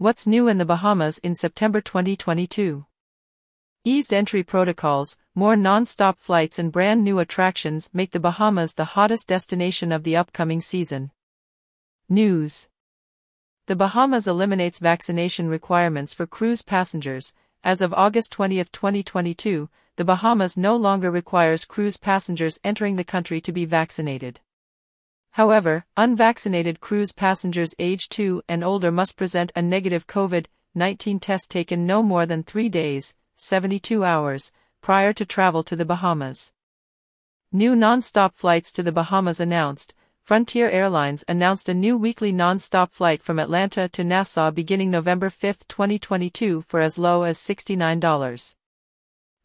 What's new in the Bahamas in September 2022? Eased entry protocols, more non stop flights, and brand new attractions make the Bahamas the hottest destination of the upcoming season. News The Bahamas eliminates vaccination requirements for cruise passengers. As of August 20, 2022, the Bahamas no longer requires cruise passengers entering the country to be vaccinated. However, unvaccinated cruise passengers age 2 and older must present a negative COVID 19 test taken no more than three days, 72 hours, prior to travel to the Bahamas. New non-stop flights to the Bahamas announced. Frontier Airlines announced a new weekly non-stop flight from Atlanta to Nassau beginning November 5, 2022 for as low as $69.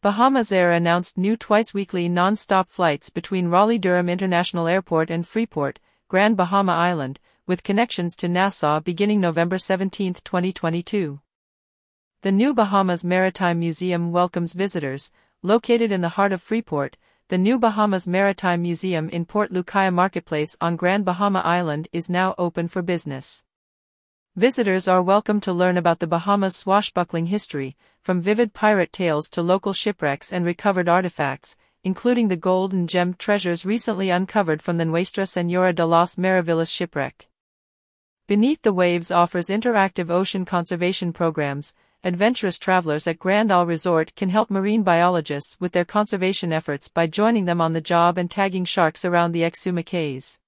Bahamasair announced new twice-weekly non-stop flights between Raleigh-Durham International Airport and Freeport, Grand Bahama Island, with connections to Nassau beginning November 17, 2022. The new Bahamas Maritime Museum welcomes visitors, located in the heart of Freeport. The new Bahamas Maritime Museum in Port Lucaya Marketplace on Grand Bahama Island is now open for business. Visitors are welcome to learn about the Bahamas' swashbuckling history, from vivid pirate tales to local shipwrecks and recovered artifacts, including the gold and gem treasures recently uncovered from the Nuestra Senora de las Maravillas shipwreck. Beneath the Waves offers interactive ocean conservation programs, adventurous travelers at Grand Isle Resort can help marine biologists with their conservation efforts by joining them on the job and tagging sharks around the Exuma Cays.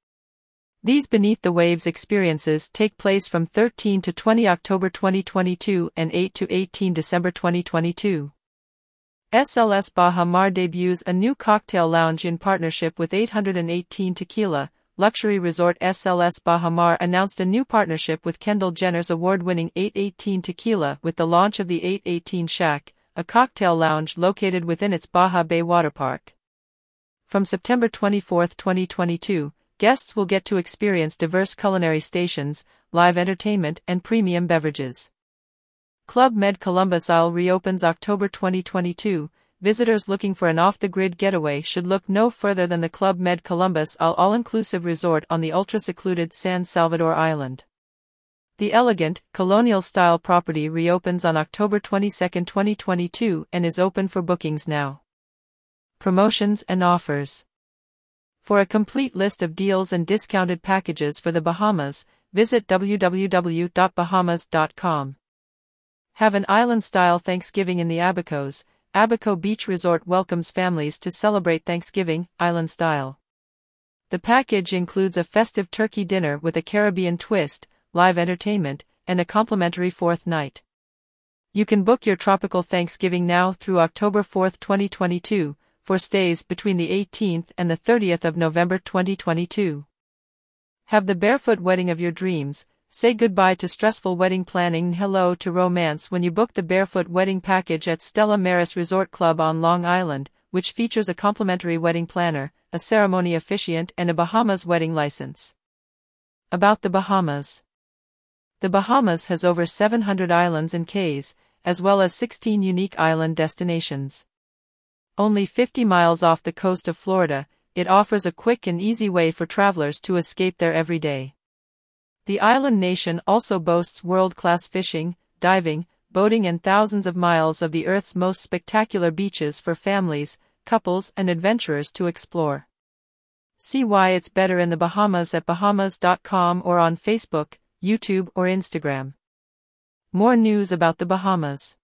These Beneath the Waves experiences take place from 13 to 20 October 2022 and 8 to 18 December 2022. SLS Baha Mar debuts a new cocktail lounge in partnership with 818 Tequila, luxury resort SLS Baha Mar announced a new partnership with Kendall Jenner's award-winning 818 Tequila with the launch of the 818 Shack, a cocktail lounge located within its Baha Bay water park. From September 24, 2022, guests will get to experience diverse culinary stations, live entertainment, and premium beverages. Club Med Columbus Isle reopens October 2022, visitors looking for an off-the-grid getaway should look no further than the Club Med Columbus Isle all-inclusive resort on the ultra-secluded San Salvador Island. The elegant, colonial-style property reopens on October 22, 2022 and is open for bookings now. Promotions and offers. For a complete list of deals and discounted packages for the Bahamas, visit www.bahamas.com. Have an island-style Thanksgiving in the Abacos, Abaco Beach Resort welcomes families to celebrate Thanksgiving, island style. The package includes a festive turkey dinner with a Caribbean twist, live entertainment, and a complimentary fourth night. You can book your tropical Thanksgiving now through October 4, 2022, for stays between the 18th and the 30th of November 2022. Have the barefoot wedding of your dreams, Say goodbye to stressful wedding planning and hello to romance when you book the barefoot wedding package at Stella Maris Resort Club on Long Island, which features a complimentary wedding planner, a ceremony officiant, and a Bahamas wedding license. About the Bahamas The Bahamas has over 700 islands and cays, as well as 16 unique island destinations. Only 50 miles off the coast of Florida, it offers a quick and easy way for travelers to escape their everyday. The island nation also boasts world-class fishing, diving, boating and thousands of miles of the Earth's most spectacular beaches for families, couples and adventurers to explore. See why it's better in the Bahamas at bahamas.com or on Facebook, YouTube or Instagram. More news about the Bahamas.